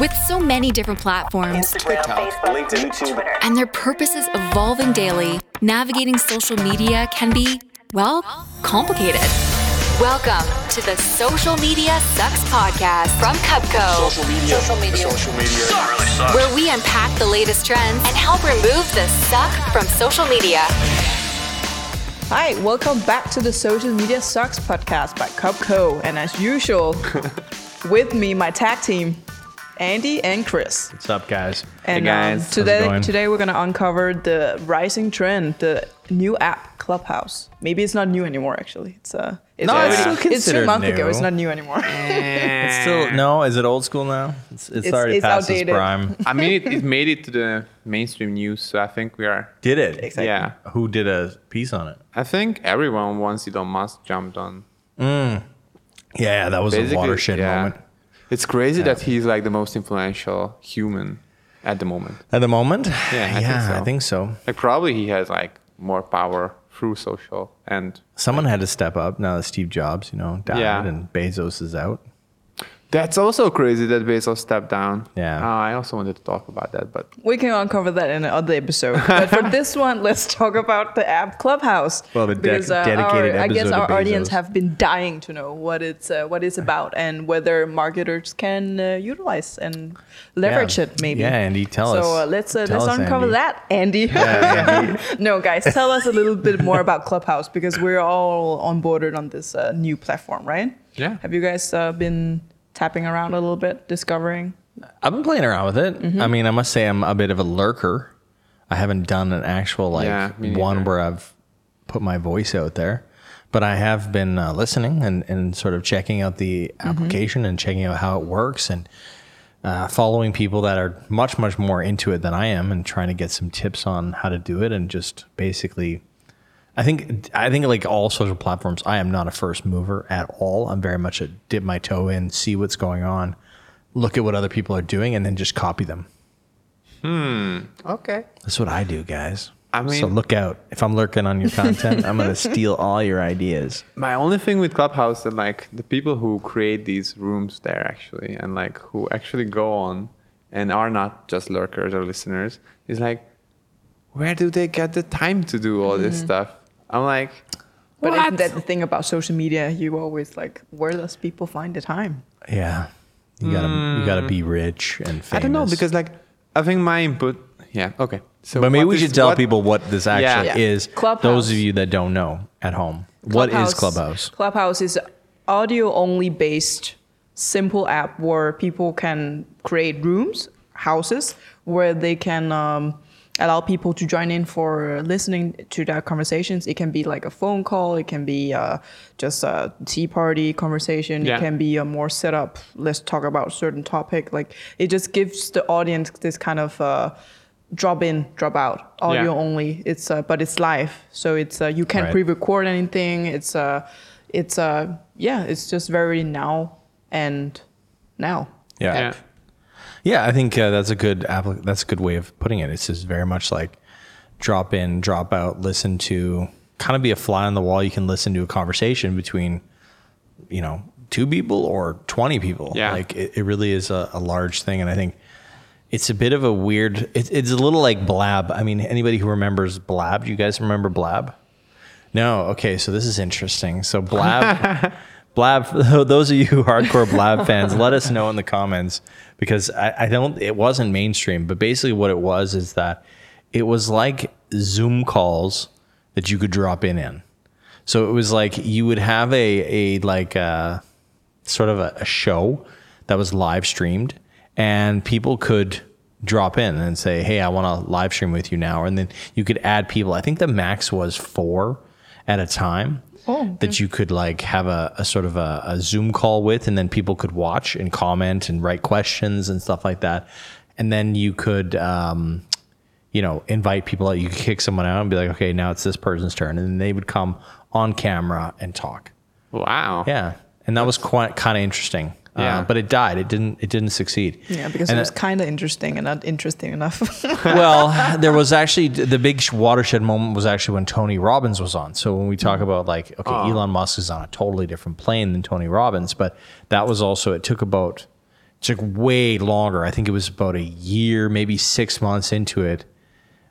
With so many different platforms Instagram, Facebook, LinkedIn, YouTube. and their purposes evolving daily, navigating social media can be, well, complicated. Welcome to the Social Media Sucks podcast from Cupco, Social media. Social media. Social media. where we unpack the latest trends and help remove the suck from social media. Hi, welcome back to the Social Media Sucks podcast by Cupco. And as usual, with me, my tag team, Andy and Chris. What's up, guys? And guys. um, How's it today, going? today we're gonna uncover the rising trend, the new app Clubhouse. Maybe it's not new anymore. Actually, it's uh, it's No, it's already- still it's two considered months ago. It's not new anymore. It's still no. Is it old school now? It's, it's, It's- already it's past outdated. its prime. I mean, it, it made it to the mainstream news, so I think we are. Did it? Exactly. Yeah, Who did a piece on it? I think everyone once Elon Musk jumped on. Yeah, that was a watershed yeah. moment. It's crazy that he's like the most influential human at the moment. At the moment, Yeah, I think so. I think so. Like probably he has like more power through social and Someone had to step up now that Steve Jobs, you know, died Yeah. and Bezos is out. That's also crazy that Bezos stepped down. Yeah. Uh, I also wanted to talk about that, but We can uncover that in another episode. But for this one, let's talk about the app Clubhouse. Well, the dec- dedicated our, I guess our to audience have been dying to know what it's uh, what it's about and whether marketers can uh, utilize and leverage Yeah. it. Maybe. Yeah, Andy, tell so, us. So let's uh, let's us, uncover Andy. that, Andy. no, guys, tell us a little bit more about Clubhouse because we're all onboarded on this uh, new platform, right? Yeah. Have you guys uh, been tapping around a little bit, discovering? I've been playing around with it. Mm-hmm. I mean, I must say I'm a bit of a lurker. I haven't done an actual like Yeah, one where I've put my voice out there, but I have been uh, listening and, and sort of checking out the Mm-hmm. application and checking out how it works and uh, following people that are much much more into it than I am and trying to get some tips on how to do it and just basically. I think I think like all social platforms, I am not a first mover at all. I'm very much a dip my toe in, see what's going on, look at what other people are doing, and then just copy them. Hmm. Okay. That's what I do, guys. I mean- so look out. If I'm lurking on your content, I'm gonna steal all your ideas. My only thing with Clubhouse and like the people who create these rooms there actually and like who actually go on and are not just lurkers or listeners is like where do they get the time to do all this stuff? I'm like But what? isn't that the thing about social media? You always like, where does people find the time? Yeah, you gotta you gotta be rich and famous. I don't know because like I think my input yeah, okay. So but maybe what we is- should tell what- people what this actually Yeah. is. Clubhouse. Those of you that don't know at home, what is Clubhouse? Clubhouse is audio only based simple app where people can create rooms, houses where they can um, allow people to join in for listening to their conversations. It can be like a phone call, it can be uh, just a tea party conversation, Yeah. it can be a more set up, let's talk about a certain topic. Like it just gives the audience this kind of uh, drop in, drop out, audio Yeah. only. It's uh, but it's live, so it's uh, you can't Right. pre-record anything. It's uh, it's uh, yeah, it's just very now and now. Yeah. Yeah. Yeah, I think uh, that's a good appli- that's a good way of putting it. It's just very much like drop in, drop out, listen to kind of be a fly on the wall. You can listen to a conversation between, you know, two people or 20 people. Yeah. Like it, it really is a, a large thing. And I think it's a bit of a weird, it, it's a little like Blab. I mean, anybody who remembers Blab, do you guys remember Blab? No. Okay. So this is interesting. So Blab, Blab, those of you who hardcore Blab fans, let us know in the comments because I, I don't, it wasn't mainstream, but basically what it was is that it was like Zoom calls that you could drop in in. So it was like you would have a, a like a, sort of a, a show that was live streamed and people could drop in and say, Hey, I want to live stream with you now. And then you could add people. I think the max was four at a time that you could like have a, a sort of a, a Zoom call with, and then people could watch and comment and write questions and stuff like that. And then you could, um, you know, invite people out. You could kick someone out and be like, okay, now it's this person's turn. And then they would come on camera and talk. Wow. Yeah. And that was quite kind of interesting. Yeah. Uh, but it died. It didn't. It didn't succeed. Yeah, because And it was uh, kind of interesting and not interesting enough. well, there was actually the big watershed moment was actually when Tony Robbins was on. So when we talk about like, okay, Elon Musk is on a totally different plane than Tony Robbins, but that was also it took about it took way longer. I think it was about a year, maybe six months into it,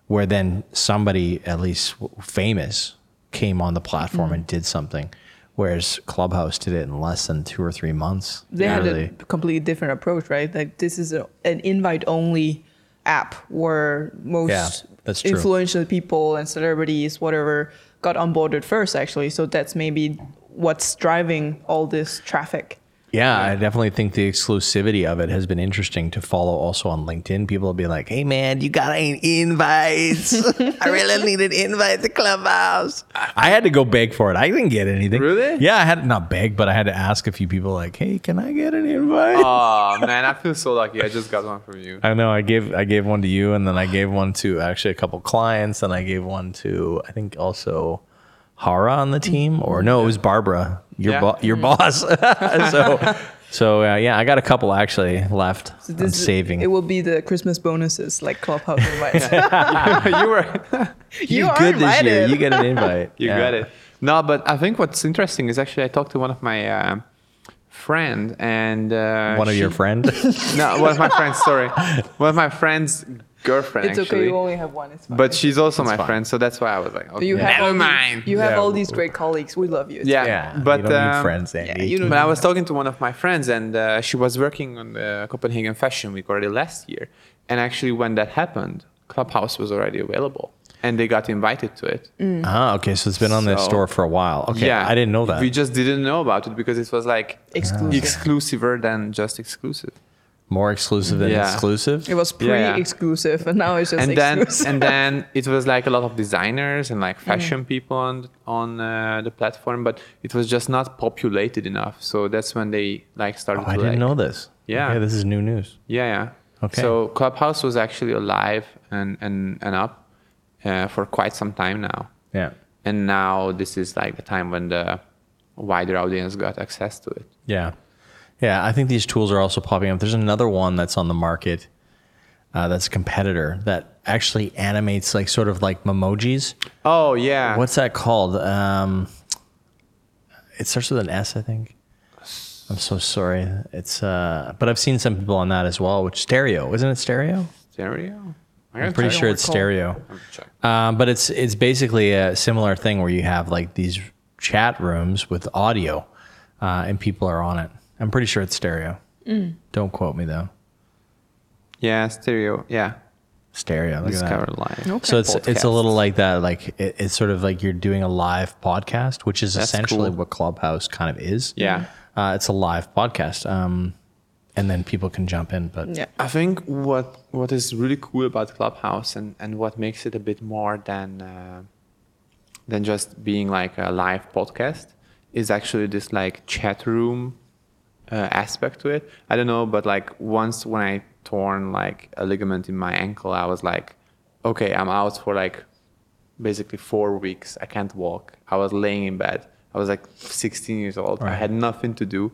where then somebody, at least famous, came on the platform and did something. Whereas Clubhouse did it in less than two or three months. they had a completely different approach, right? Like this is a, an invite-only app where most Yeah, that's influential people and celebrities, whatever, got onboarded first. Actually, so that's maybe what's driving all this traffic. Yeah, I definitely think the exclusivity of it has been interesting to follow also on LinkedIn. People will be like, hey man, you got an invite. I really need an invite to Clubhouse. I had to go beg for it. I didn't get anything. Really? Yeah, I had not beg, but I had to ask a few people like, hey, can I get an invite? Oh man, I feel so lucky. I just got one from you. I know I gave I gave one to you and then I gave one to actually a couple clients and I gave one to I think also Hara on the team or no, it was Barbara, your Yeah. bo- your boss. so so uh, yeah, I got a couple actually left. So I'm this is- saving. It will be the Christmas bonuses, like Clubhouse invites. you were you are good this year. You get an invite. you Yeah. got it. No, but I think what's interesting is actually I talked to one of my uh, friend and uh, One of your she- friends. No, one of my friends. Sorry, one of my friends' girlfriend. It's actually. okay. You only have one. It's fine. But she's also my fine. friend, so that's why I was like, okay, But you have never all mind. you have Yeah. all these great colleagues. We love you. It's yeah, yeah, but you don't need um, friends, Andy. you don't But I was talking to one of my friends, and uh, she was working on the Copenhagen Fashion Week already last year. And actually, when that happened, Clubhouse was already available, and they got invited to it. Ah, okay. So it's been on the So- store for a while. Okay, Yeah, I didn't know that. We just didn't know about it because it was like Exclusive. exclusiver than just exclusive. More exclusive than Yeah. exclusive. It was Yeah, yeah. pre-exclusive, and now it's just and then exclusive. and then it was like a lot of designers and like Mm. fashion people on on uh, the platform, but it was just not populated enough. So that's when they like started. Oh, I to, didn't like- know this. Yeah. Okay, this is new news. Yeah, yeah. Okay. So Clubhouse was actually alive and and and up uh, for quite some time now, Yeah. and now this is like the time when the wider audience got access to it. Yeah. Yeah, I think these tools are also popping up. There's another one that's on the market uh, that's a competitor that actually animates like sort of like memojis. Oh yeah. What's that called? Um, it starts with an S, I think. I'm so sorry. It's uh, but I've seen some people on that as well. Which stereo isn't it stereo? stereo? I'm pretty sure it's recall. stereo. Um, but it's it's basically a similar thing where you have like these chat rooms with audio, uh, and people are on it. I'm pretty sure it's stereo. Don't quote me though. Yeah, stereo. Yeah, Stereo. Look at that. Discover Live. Okay. So it's it's a little like that. Like it, it's sort of like you're doing a live podcast, which is That's essentially cool. what Clubhouse kind of is. Yeah. uh, it's a live podcast, um, and then people can jump in. But yeah. I think what what is really cool about Clubhouse and, and what makes it a bit more than uh, than just being like a live podcast is actually this like chat room uh, aspect to it. I don't know, but like once when I torn like a ligament in my ankle, I was like, okay, I'm out for like basically four weeks. I can't walk. I was laying in bed. I was like 16 years old. I had nothing to do.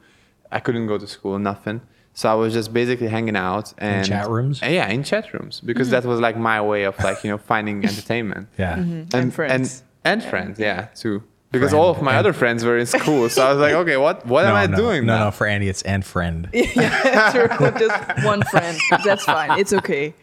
I couldn't go to school, nothing. So I was just basically hanging out and chat rooms? Uh, yeah, in chat rooms because that was like my way of like you know finding entertainment. yeah, And friends. and, and friends, yeah, too. Because Friend all of my and- other friends were in school, so I was like, okay, what what am I no, doing No, now? no, for Andy, it's and friend. yeah, true. Just one friend. That's fine. It's okay.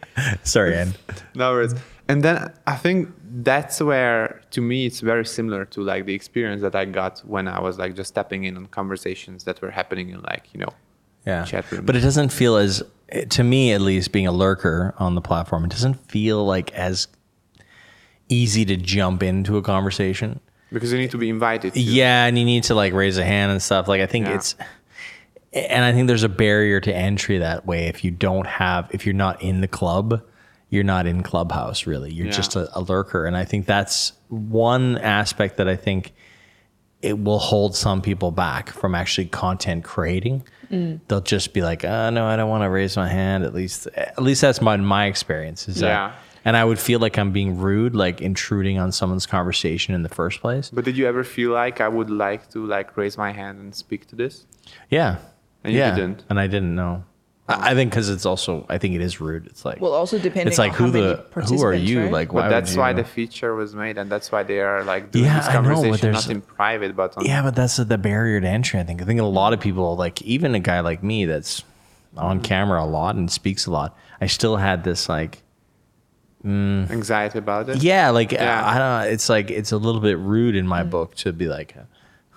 Sorry, and No worries. And then I think that's where, to me, it's very similar to like the experience that I got when I was like just stepping in on conversations that were happening in like you know yeah. Chat rooms. But it doesn't feel as, to me at least, being a lurker on the platform, it doesn't feel like as easy to jump into a conversation. Because you need to be invited. To. Yeah, and you need to like raise a hand and stuff. Like I think Yeah. it's and I think there's a barrier to entry that way if you don't have if you're not in the club, you're not in clubhouse really. You're Yeah. just a, a lurker. And I think that's one aspect that I think it will hold some people back from actually content creating. Mm. They'll just be like, "Oh no, I don't want to raise my hand." At least, at least that's my my experience. Is Yeah. that, and I would feel like I'm being rude, like intruding on someone's conversation in the first place. But did you ever feel like I would like to like raise my hand and speak to this? Yeah. And you yeah. didn't? And I didn't know. I I think because it's also, I think it is rude. It's like, Well, also depending it's like on who many the who are you? right? Like, why But that's you why the feature was made, and that's why they are like doing Yeah, this I know, but conversation there's- not in private, but on yeah, but that's the barrier to entry. I think. I think a lot of people, like even a guy like me, that's on hmm. camera a lot and speaks a lot, I still had this like Anxiety about it. yeah, like Yeah. I don't know. It's like it's a little bit rude in my book to be like,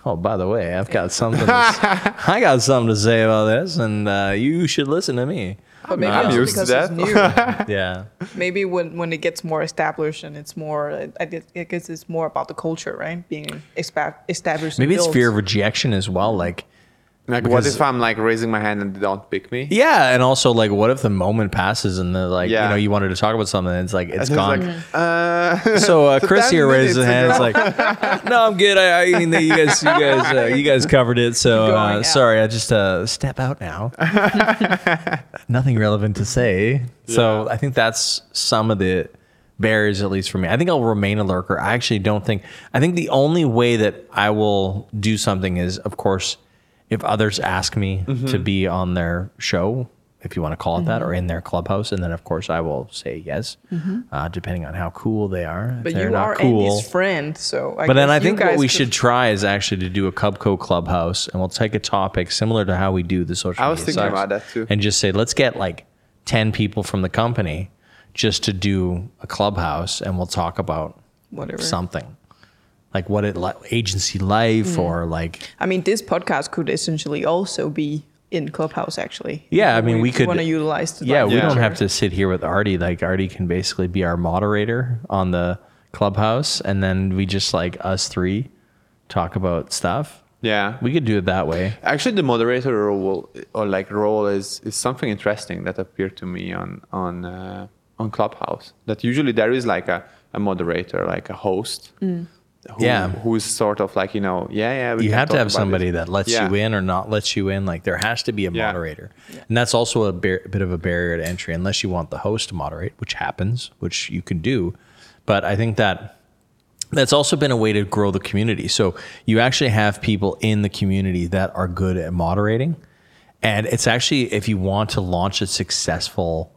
oh, by the way, I've got something. To, s- I got something to say about this, and uh, you should listen to me. But maybe I'm also used to because it's new. Yeah, maybe when, when it gets more established and it's more, I guess, I guess it's more about the culture, right? Being expa- established. maybe it's built. fear of rejection as well. Like, Like, what if I'm like raising my hand and they don't pick me? yeah, and also like, what if the moment passes and the like, you Yeah. know, you wanted to talk about something, and it's like it's And gone. like, uh, So uh, Chris here raised his hand. It's like, no, I'm good. I, I mean, you guys, you guys, uh, you guys covered it. So uh, sorry, I just uh, step out now. Nothing relevant to say. So I think that's some of the barriers, at least for me. I think I'll remain a lurker. I actually don't think. I think the only way that I will do something is, of course, if others ask me to mm-hmm. be on their show. If you want to call it that, or mm-hmm. in their clubhouse, and then of course I will say yes, mm-hmm. uh, depending on how cool they are. But they're you not are cool, Andy's friend, so. I but then I think what we could- should try is actually to do a Cubco clubhouse, and we'll take a topic similar to how we do the social. I was media thinking sites, about that too. and just say let's get like ten people from the company just to do a clubhouse, and we'll talk about Whatever. something like what it like agency life Mm. or like I mean, this podcast could essentially also be in Clubhouse, actually. Yeah, I mean, we could- want to utilize. The yeah, we don't have to sit here with Artie. Like Artie can basically be our moderator on the clubhouse, and then we just like us three talk about stuff. yeah. We could do it that way. Actually, the moderator role or like role is is something interesting that appeared to me on on uh, on Clubhouse. That usually there is like a, a moderator, like a host. Who, Yeah. who's sort of like you know yeah yeah you have to have somebody it. that lets Yeah. you in or not lets you in. Like there has to be a Yeah. moderator, and that's also a bar- bit of a barrier to entry unless you want the host to moderate, which happens, which you can do. But I think that that's also been a way to grow the community. So you actually have people in the community that are good at moderating, and it's actually if you want to launch a successful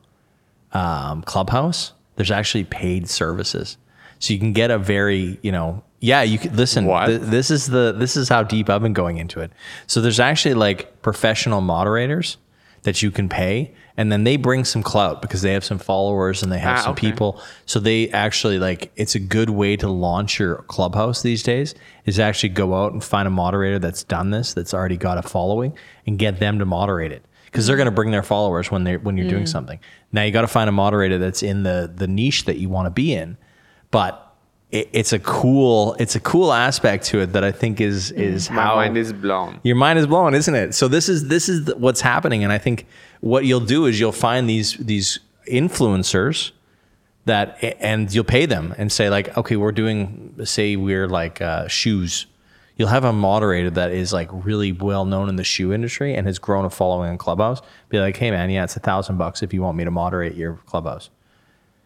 um, clubhouse, there's actually paid services. So you can get a very, you know, yeah, you can listen. What? th- this is the this is how deep I've been going into it. So there's actually like professional moderators that you can pay, and then they bring some clout because they have some followers and they have Ah, some okay. people. So they actually like it's a good way to launch your clubhouse these days. Is actually go out and find a moderator that's done this, that's already got a following, and get them to moderate it because they're going to bring their followers when they when you're doing something. Now you got to find a moderator that's in the the niche that you want to be in, but it, it's a cool it's a cool aspect to it that I think is is my how mind is blown your mind is blown, isn't it? So this is this is what's happening, and I think what you'll do is you'll find these these influencers that and you'll pay them and say like, okay, we're doing say we're like uh, shoes. You'll have a moderator that is like really well known in the shoe industry and has grown a following on Clubhouse. Be like, hey man, yeah, it's a thousand bucks if you want me to moderate your Clubhouse.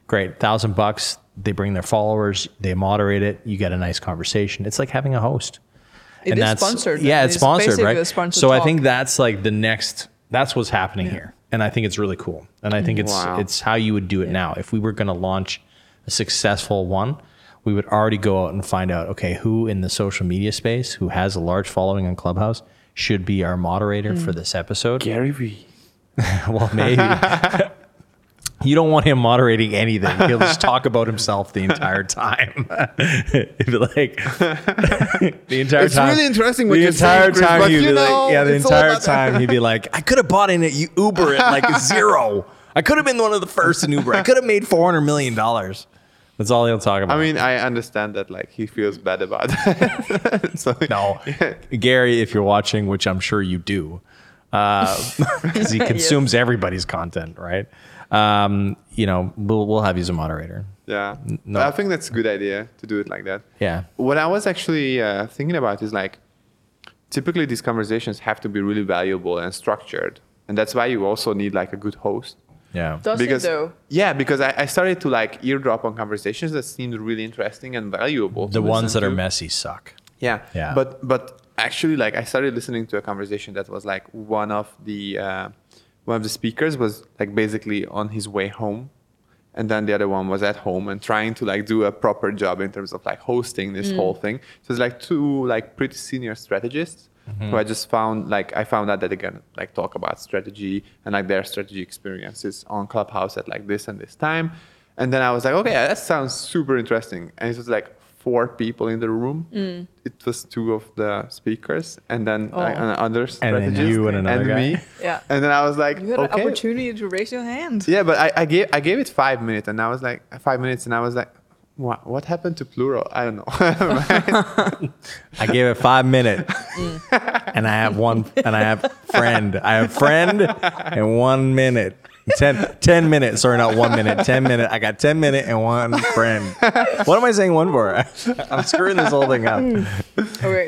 Great, thousand bucks. They bring their followers, they moderate it. You get a nice conversation. It's like having a host It is sponsored. Yeah, it's, It's sponsored, right? sponsored so I think that's like the next. That's what's happening here, and I think it's really cool. And I think it's Wow. it's how you would do it now. If we were going to launch a successful one, we would already go out and find out okay who in the social media space who has a large following on Clubhouse should be our moderator for mm. this episode. Gary Vee Well, maybe. You don't want him moderating anything. He'll just talk about himself the entire time. Be like the entire It's time. really interesting what the you're entire saying, time but he'd be know, like, yeah, the entire time he'd be like, I could have bought in at Uber at like zero. I could have been one of the first in Uber. I could have made four hundred million dollars. That's all he'll talk about. I mean I understand that like he feels bad about it so no, Gary, if you're watching, which I'm sure you do, uh, because he consumes everybody's content, right? Um, you know, we'll we'll have you as a moderator. Yeah. no. I think that's a good idea to do it like that. Yeah. What I was actually uh, thinking about is like, typically these conversations have to be really valuable and structured, and that's why you also need like a good host. Yeah. Does because it though? yeah, because I, I started to like eardrop on conversations that seemed really interesting and valuable. The ones listen that are messy suck. Yeah. Yeah. But but actually, like I started listening to a conversation that was like one of the uh, one of the speakers was like basically on his way home, and then the other one was at home and trying to like do a proper job in terms of like hosting this whole mm. thing. So it's like two like pretty senior strategists who mm-hmm. I just found like I found out that they can like talk about strategy and like their strategy experiences on Clubhouse at like this and this time. And then I was like, okay, that sounds super interesting. And it was like four people in the room. Mm. It was two of the speakers, and then oh. like, Oh. another And strategist, then you and another guy. me. Yeah. And then I was like, You had okay. an opportunity to raise your hand. Yeah, but I, I gave I gave it five minutes, and I was like five minutes, and I was like, what what happened to plural? I don't know. I gave it five minutes, mm. and I have one, and I have friend. I have friend and one minute. 10, 10 minutes. Sorry, not one minute. 10 minute. I got 10 minute and one friend. What am I saying one for? I'm screwing this whole thing up. You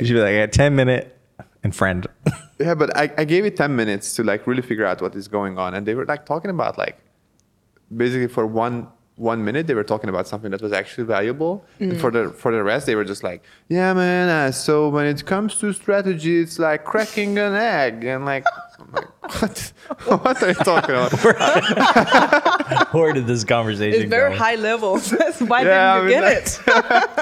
should be like, I got 10 minute and friend. yeah, but I, I gave it ten minutes to like really figure out what is going on, and they were like talking about like basically for one one minute they were talking about something that was actually valuable and for the for the rest they were just like yeah man uh, so when it comes to strategy it's like cracking an egg and like I'm like what what are you talking about Where did this conversation It's very go? high level. Why Yeah, didn't you I get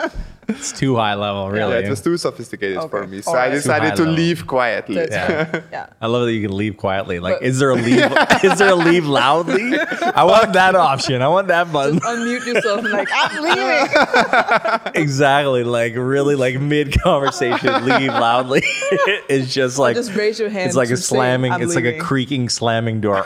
it? It's too high level, really. yeah, it was too sophisticated for me so All i decided to level. leave quietly Yeah. Yeah. I love that you can leave quietly. Like, But- is there a leave? is there a leave loudly? I want that option. I want that button. Unmute yourself and like, I'm leaving. exactly. Like really, like mid conversation, leave loudly. it's just like just raise your hand It's like a slamming. "I'm it's like a creaking, slamming door.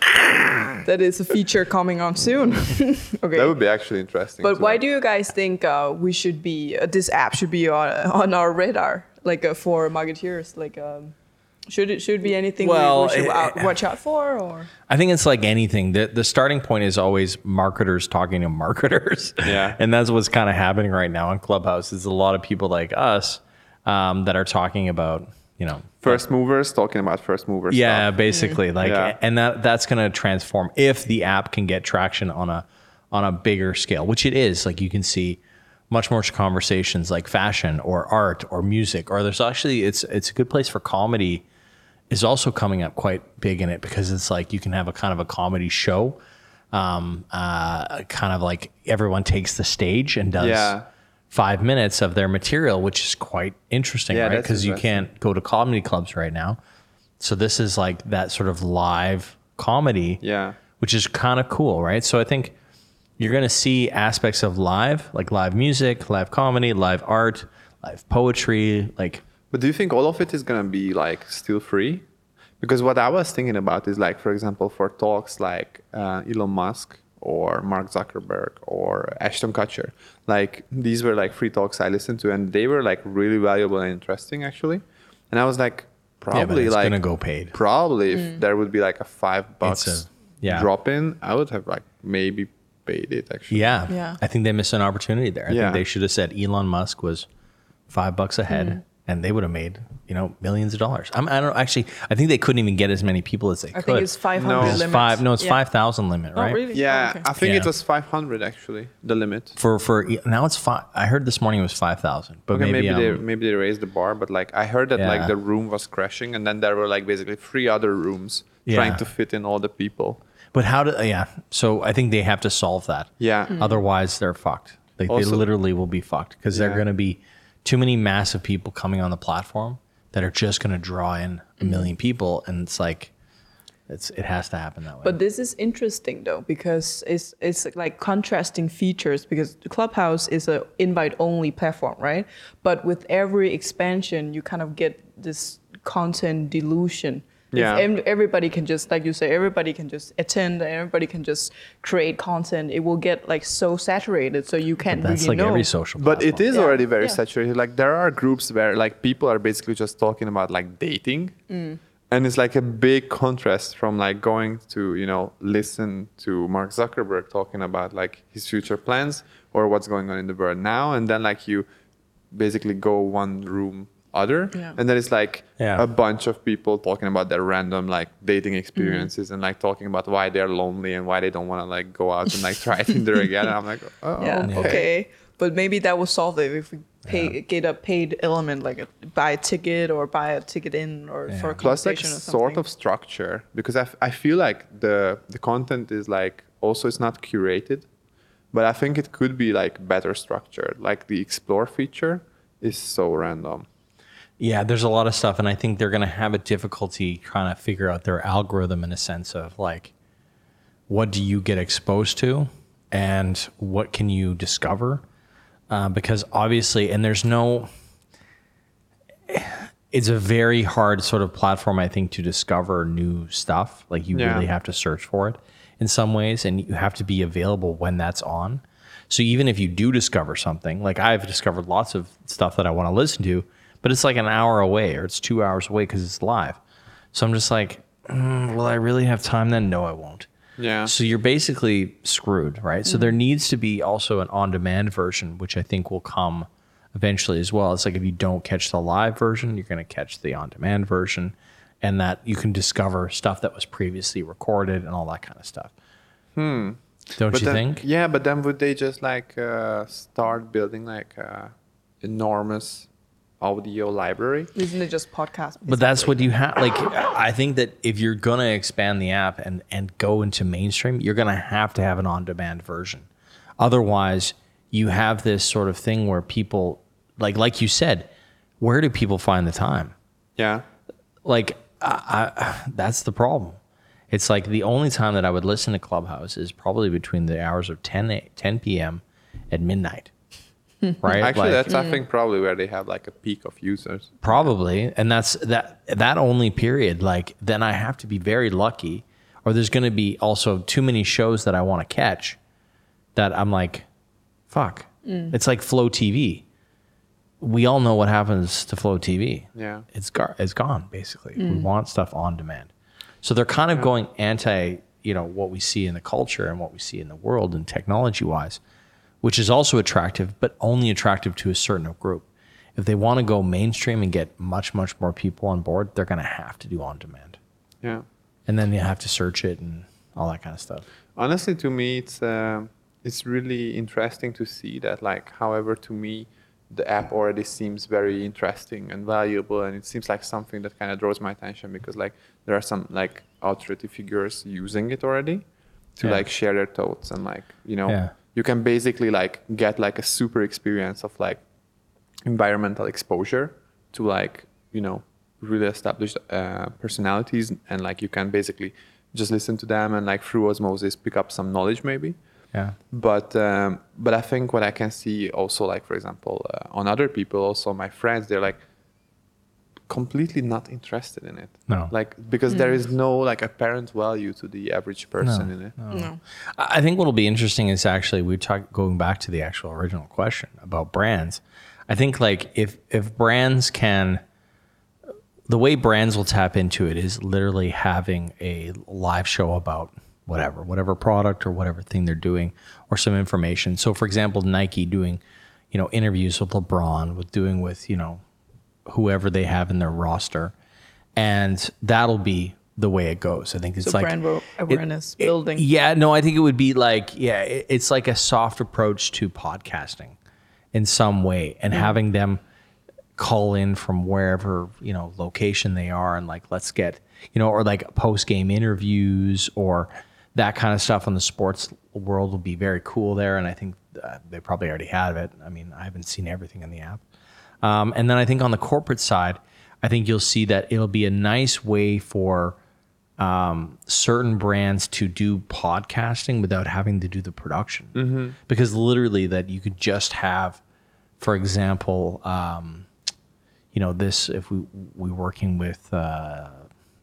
That is a feature coming on soon. okay. that would be actually interesting But why like- do you guys think uh, we should be uh, this app should be on, on our radar, like uh, for marketeers? Like, um, should it should be anything Well, we, we should out, watch out for, or I think it's like anything. The the starting point is always marketers talking to marketers. Yeah. and that's what's kind of happening right now in Clubhouse. Is a lot of people like us um, that are talking about you know first movers talking about first movers Yeah, stuff. basically, like, Yeah. and that that's going to transform if the app can get traction on a on a bigger scale, which it is. Like you can see much more conversations like fashion or art or music, or there's actually it's it's a good place for comedy. Is also coming up quite big in it because it's like you can have a kind of a comedy show, um, uh, kind of like everyone takes the stage and does Yeah. Five minutes of their material, which is quite interesting, Yeah, right? Because you can't go to comedy clubs right now. So this is like that sort of live comedy, Yeah. which is kind of cool, right? So I think you're going to see aspects of live, like live music, live comedy, live art, live poetry, like But do you think all of it is gonna be like still free? Because what I was thinking about is like, for example, for talks like uh, Elon Musk or Mark Zuckerberg or Ashton Kutcher, like these were like free talks I listened to, and they were like really valuable and interesting actually. And I was like, but probably it's like gonna go paid. Probably Mm. if there would be like a five bucks a- yeah. drop in, I would have like maybe paid it actually. yeah, Yeah. I think they missed an opportunity there. I Yeah. think they should have said Elon Musk was five bucks ahead. Mm. And they would have made, you know, millions of dollars. I'm, I don't actually. I think they couldn't even get as many people as they I could. I think it's 500 No. It's limit. five. No, it's Yeah. five thousand limit, Oh, right? really? Yeah, Oh, okay. I think it was 500 actually, the limit. For for now it's five. I heard this morning it was five thousand, but Okay, maybe, maybe, they um, maybe they raised the bar, but like I heard that Yeah. like the room was crashing, and then there were like basically three other rooms Yeah. trying to fit in all the people. But how do? Yeah. So I think they have to solve that. Yeah, Otherwise, they're fucked. Like they literally will be fucked because they're going to be too many massive people coming on the platform that are just going to draw in a mm-hmm. million people, and it's like, it's it has to happen that way. But this is interesting though because it's it's like contrasting features because the Clubhouse is a invite only platform, right? But with every expansion, you kind of get this content dilution. Yeah. If em- everybody can just like you say, everybody can just attend, and everybody can just create content. It will get like so saturated, so you can't that's really like know. every social. but it platform. is Yeah, already very yeah. saturated. Like there are groups where like people are basically just talking about like dating, Mm. and it's like a big contrast from like going to you know listen to Mark Zuckerberg talking about like his future plans or what's going on in the world now, and then like you basically go one room other Yeah. and then it's like Yeah. a bunch of people talking about their random like dating mm-hmm. experiences and like talking about why they're lonely and why they don't want to like go out and like try Tinder again. And I'm like, oh, yeah, okay. okay. But maybe that will solve it if we pay get a paid element like a, buy a ticket or buy a ticket in or for a Plus, like conversation or sort of structure because I, f- I feel like the the content is like also it's not curated, but I think it could be like better structured. Like the explore feature is so random. Yeah, there's a lot of stuff, and I think they're going to have a difficulty trying to figure out their algorithm in a sense of like, what do you get exposed to, and what can you discover? Uh, because obviously, and there's no. It's a very hard sort of platform, I think, to discover new stuff. Like you Yeah. really have to search for it in some ways, and you have to be available when that's on. So even if you do discover something, like I've discovered lots of stuff that I want to listen to, but it's like an hour away or it's two hours away because it's live. So I'm just like, mm, will I really have time then? No, I won't. Yeah. So you're basically screwed, right? So there needs to be also an on-demand version, which I think will come eventually as well. It's like if you don't catch the live version, you're going to catch the on-demand version, and that you can discover stuff that was previously recorded and all that kind of stuff. Hmm. Don't But you then, think? Yeah, but then would they just like uh, start building like a enormous audio library? Isn't it just podcast? But that's what you have. Like, I think that if you're gonna expand the app and and go into mainstream, you're gonna have to have an on-demand version. Otherwise, you have this sort of thing where people, like like you said, where do people find the time? Yeah. Like, I, I, that's the problem. It's like the only time that I would listen to Clubhouse is probably between the hours of 10, 10 p.m. at midnight. Right? Actually, Like- that's I mm. think probably where they have like a peak of users. probably. And that's that that only period like then i have to be very lucky or there's going to be also too many shows that i want to catch that i'm like fuck. Mm. It's like flow tv we all know what happens to flow tv Yeah. it's gar- it's gone basically. We mm. want stuff on demand. So they're kind of going anti you know what we see in the culture and what we see in the world and technology wise which is also attractive but only attractive to a certain group if they want to go mainstream and get much much more people on board they're going to have to do on demand Yeah. and then you have to search it and all that kind of stuff Honestly, to me, it's um it's really interesting to see that. Like, however, to me, the app already seems very interesting and valuable, and it seems like something that kind of draws my attention because like there are some like authority figures using it already to Yeah. like share their thoughts and like you know Yeah. You can basically like get like a super experience of like environmental exposure to like you know really established uh, personalities and like you can basically just listen to them and like through osmosis pick up some knowledge maybe. Yeah. But um, but i think what i can see also like for example uh, on other people also my friends they're like completely not interested in it No. like because there mm. is no like apparent value to the average person in it No. I I think what'll be interesting is actually we talk going back to the actual original question about brands. I think like if if brands can the way brands will tap into it is literally having a live show about whatever, whatever product or whatever thing they're doing or some information. So for example, Nike doing, you know, interviews with LeBron, with doing with, you know, whoever they have in their roster. And that'll be the way it goes. I think it's So like brand awareness it- building. yeah, no, I think it would be like, yeah, it- it's like a soft approach to podcasting in some way and having them call in from wherever, you know, location they are and like, let's get, you know, or like post game interviews or that kind of stuff in the sports world will be very cool there. And I think uh, they probably already have it. I mean, I haven't seen everything in the app. Um, and then I think on the corporate side, I think you'll see that it'll be a nice way for um, certain brands to do podcasting without having to do the production. Because literally, that you could just have, for example, um, you know, this if we we're working with uh,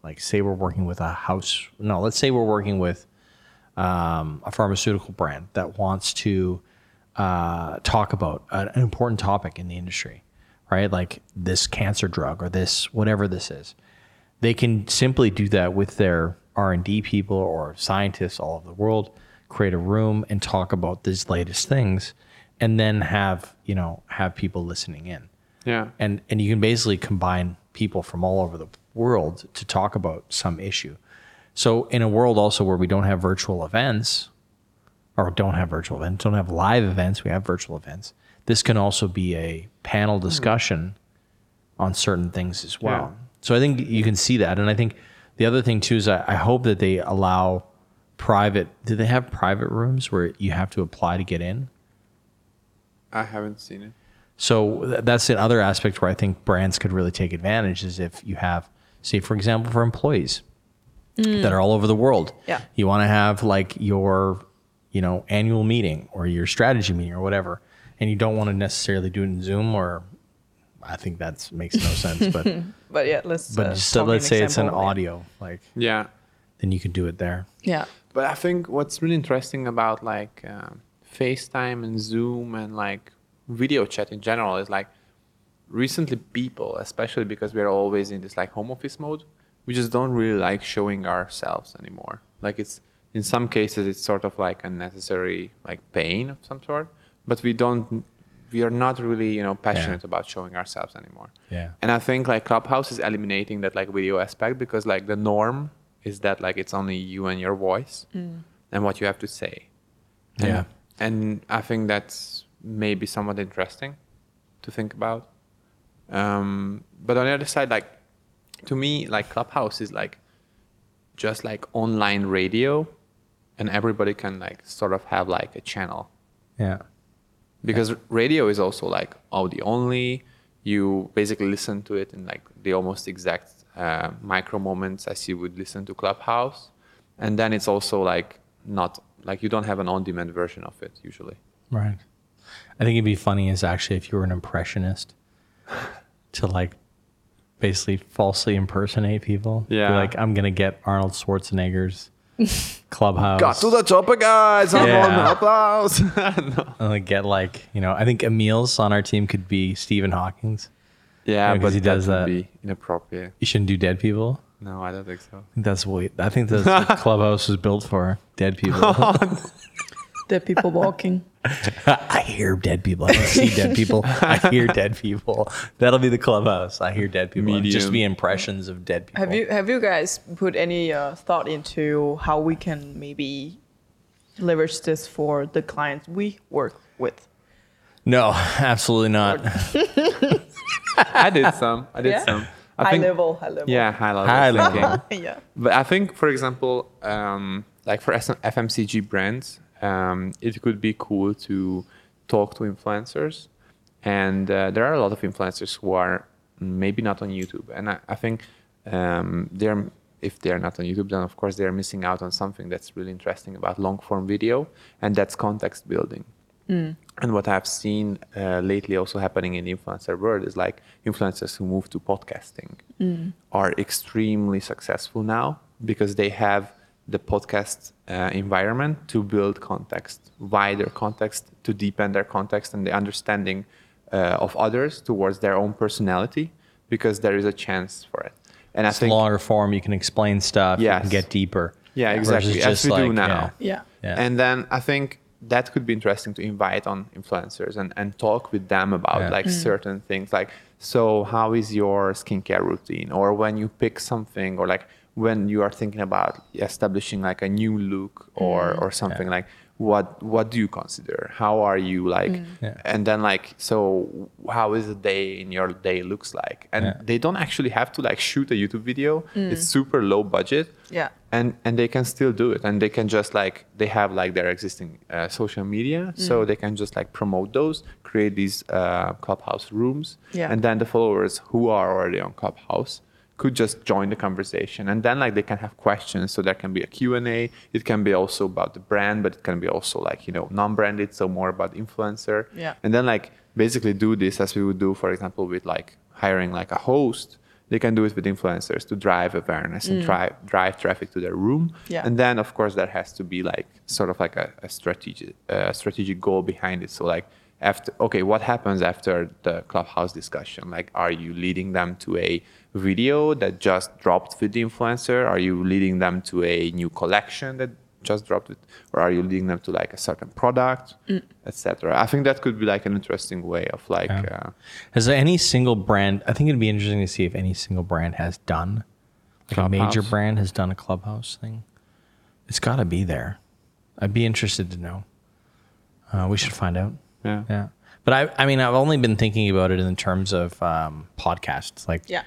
like say we're working with a house. No, let's say we're working with um, a pharmaceutical brand that wants to uh, talk about an important topic in the industry, right? Like this cancer drug or this whatever this is. They can simply do that with their R and D people or scientists all over the world. Create a room and talk about these latest things, and then have you know have people listening in yeah and and you can basically combine people from all over the world to talk about some issue. So in a world also where we don't have virtual events, or don't have virtual events, don't have live events, we have virtual events. This can also be a panel hmm. discussion on certain things as well. Yeah. So I think you can see that, and I think the other thing too is I, I hope that they allow private. Do they have private rooms where you have to apply to get in? i haven't seen it So th- that's another aspect where I think brands could really take advantage is if you have, say, for example, for employees that hmm. are all over the world. Yeah. You want to have like your, you know, annual meeting or your strategy meeting or whatever, and you don't want to necessarily do it in Zoom or, I think that makes no sense. But But yeah, let's. but uh, just talk let's say it's an example, audio, like Yeah. then you could do it there. Yeah. But I think what's really interesting about like um FaceTime and Zoom and like video chat in general is like recently people, especially because we're always in this like home office mode, we just don't really like showing ourselves anymore. Like it's in some cases it's sort of like unnecessary like pain of some sort, but we don't we are not really you know passionate about showing ourselves anymore. Yeah. And I think like Clubhouse is eliminating that like video aspect because like the norm is that like it's only you and your voice and what you have to say. And, Yeah. And I think that's maybe somewhat interesting to think about. Um, but on the other side, like to me, like Clubhouse is like just like online radio, and everybody can like sort of have like a channel Yeah. Because radio is also like audio only. You basically listen to it in like the almost exact uh, micro moments as you would listen to Clubhouse, and then it's also like not like you don't have an on-demand version of it usually. Right. I think it'd be funny is actually if you were an impressionist to like basically falsely impersonate people. Be Yeah. like, I'm gonna get Arnold Schwarzenegger's clubhouse. Got to the chopper, guys! I'm Yeah. on Clubhouse. no. and like get like, you know, I think Emil's on our team could be Stephen Hawking's. Yeah, Yeah, 'cause but he does that. be inappropriate. You shouldn't do dead people. No, I don't think so. I think that's what I think that's what clubhouse was built for. Dead people. Dead people walking. I hear dead people. I see dead people. I hear dead people. That'll be the clubhouse. I hear dead people. It'll Just be impressions of dead people. Have you have you guys put any uh, thought into how we can maybe leverage this for the clients we work with? No, absolutely not. I did some. I did Yeah? some. I high think, level, high level. Yeah, high level. High level. yeah. But I think, for example, um, like for SM FMCG brands, um, it could be cool to talk to influencers. And uh, there are a lot of influencers who are maybe not on YouTube. And I, I think um, they're, if they're not on YouTube, then of course they're missing out on something that's really interesting about long form video, and that's context building. And what I've seen uh, lately also happening in the influencer world is like influencers who move to podcasting are extremely successful now because they have the podcast uh, environment to build context, wider context, to deepen their context and the understanding uh, of others towards their own personality because there is a chance for it. And I It's think longer form. You can explain stuff. You can get deeper. Yeah, exactly. As just we do like, now. yeah. Yeah. Yeah. And then I think that could be interesting to invite on influencers and, and talk with them about Yeah. like certain things like so how is your skincare routine or when you pick something or like when you are thinking about establishing like a new look or or something like what what do you consider? How are you like Yeah. and then like so how is a day in your day looks like? And Yeah. they don't actually have to like shoot a youtube video. It's super low budget. Yeah. and and they can still do it. And they can just like they have like their existing uh, social media. So they can just like promote those create these uh, clubhouse rooms. Yeah. and then the followers who are already on clubhouse could just join the conversation. And then like they can have questions. So there can be a q&a it can be also about the brand but it can be also like you know non-branded so more about influencer. Yeah. and then like basically do this as we would do for example with like hiring like a host. They can do it with influencers to drive awareness and drive drive traffic to their room. Yeah. and then of course there has to be like sort of like a, a strategic uh, strategic goal behind it. So like after okay what happens after the clubhouse discussion like are you leading them to a video that just dropped with the influencer are you leading them to a new collection that just dropped it or are you leading them to like a certain product etc i think that could be like an interesting way of like uh, Has any single brand? I think it'd be interesting to see if any single brand has done, like a major brand has done a clubhouse thing. It's got to be there. I'd be interested to know. Uh, we should find out. Yeah Yeah, but I, I mean, I've only been thinking about it in terms of um, podcasts, like Yeah.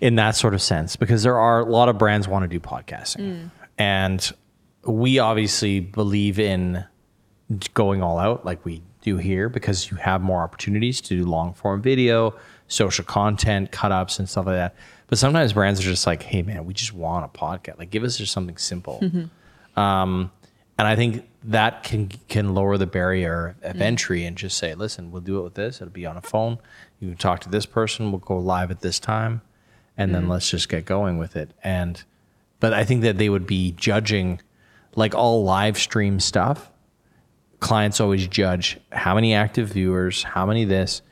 in that sort of sense, because there are a lot of brands want to do podcasting, and we obviously believe in going all out, like we do here because you have more opportunities to do long form video, social content, cut ups, and stuff like that. But sometimes brands are just like, hey, man, we just want a podcast. Like, give us just something simple. Um, and I think that can can lower the barrier of mm. entry and just say, listen, we'll do it with this. It'll be on a phone. You can talk to this person. We'll go live at this time, and then mm. let's just get going with it. And but I think that they would be judging, like all live stream stuff. Clients always judge how many active viewers, how many this,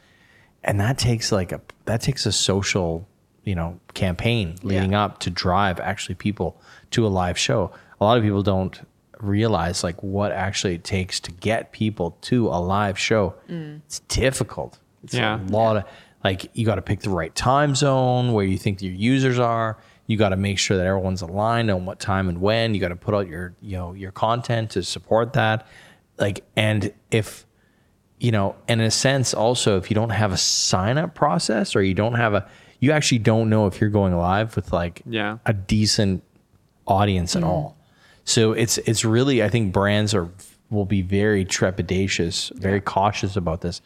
and that takes like a that takes a social you know campaign leading up to drive actually people to a live show a lot of people don't realize like what actually it takes to get people to a live show. Mm. It's difficult. It's Yeah. a lot of like you got to pick the right time zone where you think your users are. You got to make sure that everyone's aligned on what time and when. You got to put out your you know your content to support that. Like and if you know, and in a sense, also, if you don't have a sign up process or you don't have a, you actually don't know if you're going live with like Yeah. a decent audience at mm. all. So it's it's really, I think brands are will be very trepidatious, very cautious about this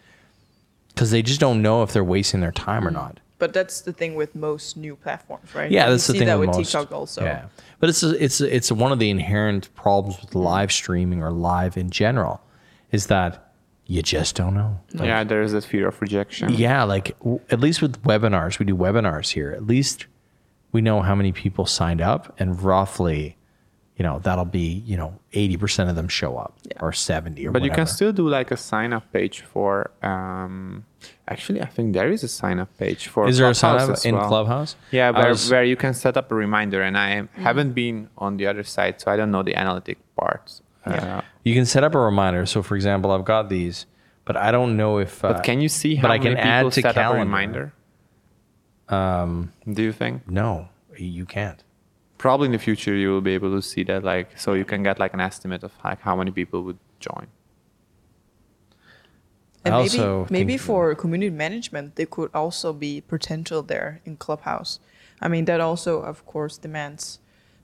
because they just don't know if they're wasting their time or mm. not. But that's the thing with most new platforms, right? Yeah, You that's the see thing that with with most. TikTok also. Yeah, but it's it's it's one of the inherent problems with mm. live streaming or live in general, is that you just don't know. Like, yeah, there is that fear of rejection. yeah, like w- at least with webinars, we do webinars here. At least we know how many people signed up, and roughly, you know, that'll be you know eighty percent of them show up or seventy or. Whatever. But you can still do like a sign up page for. Um, actually, I think there is a sign up page for. Is there a sign up as in well. Clubhouse? Yeah, where, was- where you can set up a reminder, and I haven't been on the other side, so I don't know the analytic part. Uh, you can set up a reminder. So, for example, I've got these, but I don't know if. Uh, but can you see how but I can people add to set calendar. up a reminder? Um, do you think? No, you can't. Probably in the future you will be able to see that, like, so you can get like an estimate of like how many people would join. And I maybe also maybe think- for community management, there could also be potential there in Clubhouse. I mean, that also, of course, demands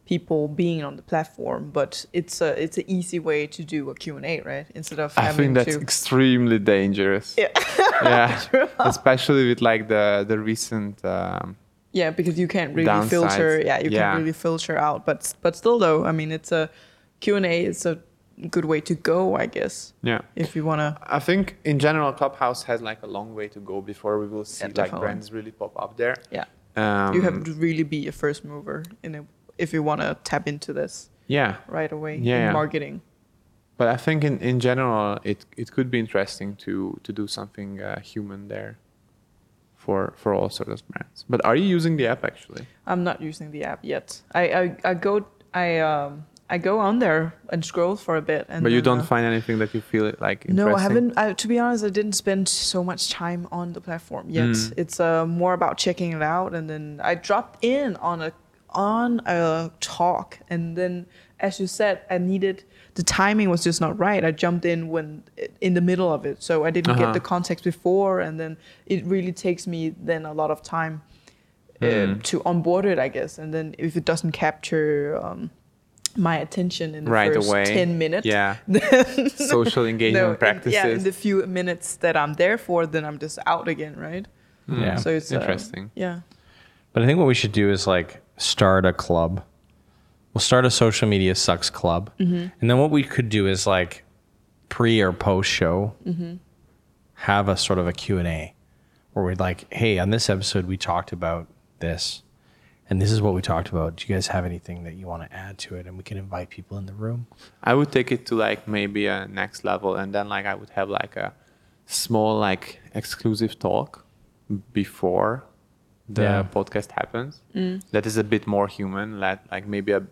people being on the platform, but it's a it's an easy way to do a Q and A, right? Instead of I having think that's to. extremely dangerous. Yeah. yeah, especially with like the the recent. Um, Yeah, because you can't really Downsides, filter. Yeah, you yeah. can't really filter out. But but still, though, I mean, it's a Q and A. It's a good way to go, I guess, yeah, if you wanna. I think in general, Clubhouse has like a long way to go before we will see like definitely. brands really pop up there. Yeah, Um, you have to really be a first mover in a, if you wanna tap into this yeah, right away Yeah, in yeah. marketing. but I think in, in general, it it could be interesting to to do something uh, human there. For for all sorts of brands. But are you using the app actually? I'm not using the app yet. I I, I go I um I go on there and scroll for a bit, and But you don't uh, find anything that you feel like. No, I haven't. I, to be honest, I didn't spend so much time on the platform yet. Mm. It's uh, more about checking it out, and then I dropped in on a on a talk, and then as you said, I needed the timing was just not right. I jumped in when in the middle of it, so I didn't Uh-huh. get the context before, and then it really takes me then a lot of time uh, Hmm. to onboard it, I guess. And then if it doesn't capture um, my attention in the Right first away. ten minutes, Yeah. then Social engagement no, in- practices. yeah, in the few minutes that I'm there for, then I'm just out again, right? Yeah. So it's uh, Interesting. yeah, But I think what we should do is like start a club. We'll start a social media sucks club, Mm-hmm. and then what we could do is like pre or post show, Mm-hmm. have a sort of a Q and A, where we'd like, hey, on this episode we talked about this, and this is what we talked about. Do you guys have anything that you want to add to it? And we can invite people in the room. I would take it to like maybe a next level, and then like I would have like a small like exclusive talk before the Yeah. podcast happens. That is a bit more human, like like maybe a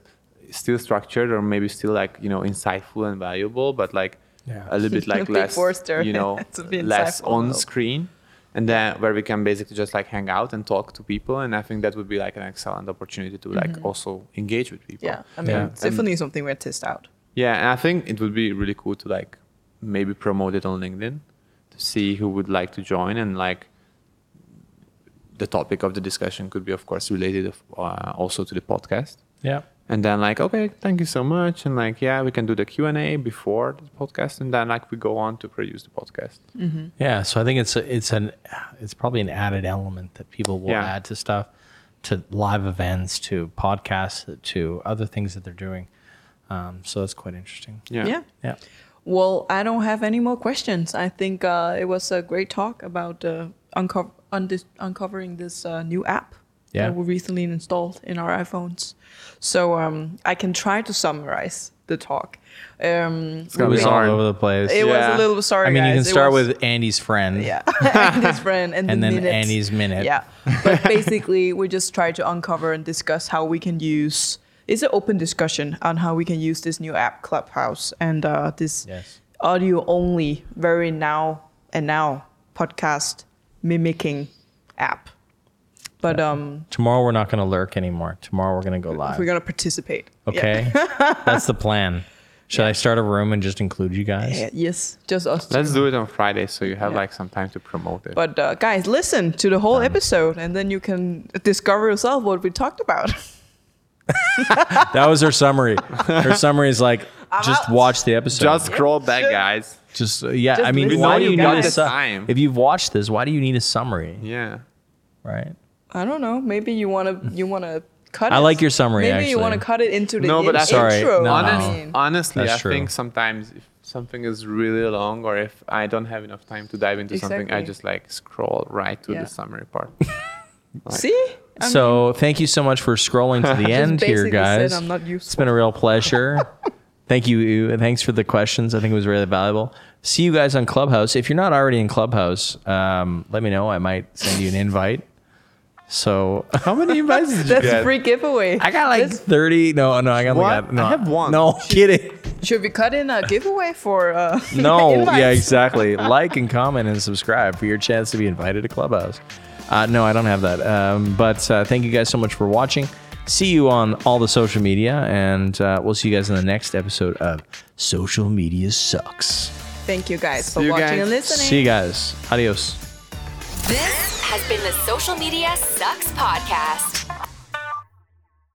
still structured or maybe still like you know insightful and valuable, but like Yeah. a little bit like less Forster. you know less on though. screen. And then where we can basically just like hang out and talk to people, and I think that would be like an excellent opportunity to like also engage with people. yeah. I mean, Yeah. it's definitely something we test out. Yeah, and I think it would be really cool to like maybe promote it on LinkedIn to see who would like to join and like the topic of the discussion could be of course related uh, also to the podcast Yeah. And then like okay thank you so much and like yeah we can do the q&a before the podcast and then like we go on to produce the podcast Yeah, so I think it's a, it's an it's probably an added element that people will Yeah. add to stuff, to live events, to podcasts, to other things that they're doing. Um, so it's quite interesting. yeah yeah. Yeah. Well, I don't have any more questions. I think uh, it was a great talk about uh, unco- undis- uncovering this uh, new app Yeah. that we recently installed in our iPhones. So um, I can try to summarize the talk. Um, It was all over the place. it was a little sorry. I mean, you can start was- with Andy's friend. yeah, Andy's friend, and, And the then minute. Andy's minute. Yeah, but basically, we just try to uncover and discuss how we can use. It's an open discussion on how we can use this new app, Clubhouse, and uh, this Yes. audio only, very now and now podcast mimicking app. But um, Tomorrow we're not going to lurk anymore. Tomorrow we're going to go live. we're gonna participate. Yeah. okay. That's the plan. Should I start a room and just include you guys? Yeah, yes, just us. let's do it on friday so you have like some time to promote it But uh, guys, listen to the whole episode, and then you can discover yourself what we talked about. That was her summary. Her summary is like, just out. watch the episode. just scroll back guys Just uh, yeah. Just I mean, why do you you need a the su- time. If you've watched this, why do you need a summary? yeah Right. I don't know. Maybe you wanna you wanna cut. I it. like your summary, Maybe you wanna cut it into the no but in- I Sorry, intro. no, I no. Honest, mean, honestly, That's I true. think sometimes if something is really long or if I don't have enough time to dive into something, I just like scroll right to Yeah. the summary part. see. I mean, So thank you so much for scrolling to the end here, guys. I'm not It's been a real pleasure. Thank you, and thanks for the questions. I think it was really valuable. See you guys on Clubhouse. If you're not already in Clubhouse, um, let me know. I might send you an invite. So How many invites did you That's get? a free giveaway. I got like Let's- 30. No, no, I got, What? got no, I have one. No, kidding. Should we cut in a giveaway for? Uh, No, invites? yeah, exactly. like and comment and subscribe for your chance to be invited to Clubhouse. Uh, no, I don't have that. Um, but uh, thank you guys so much for watching. See you on all the social media, and uh, we'll see you guys in the next episode of Social Media Sucks. Thank you guys for you watching guys. and listening. See you guys. Adios. This has been the Social Media Sucks Podcast.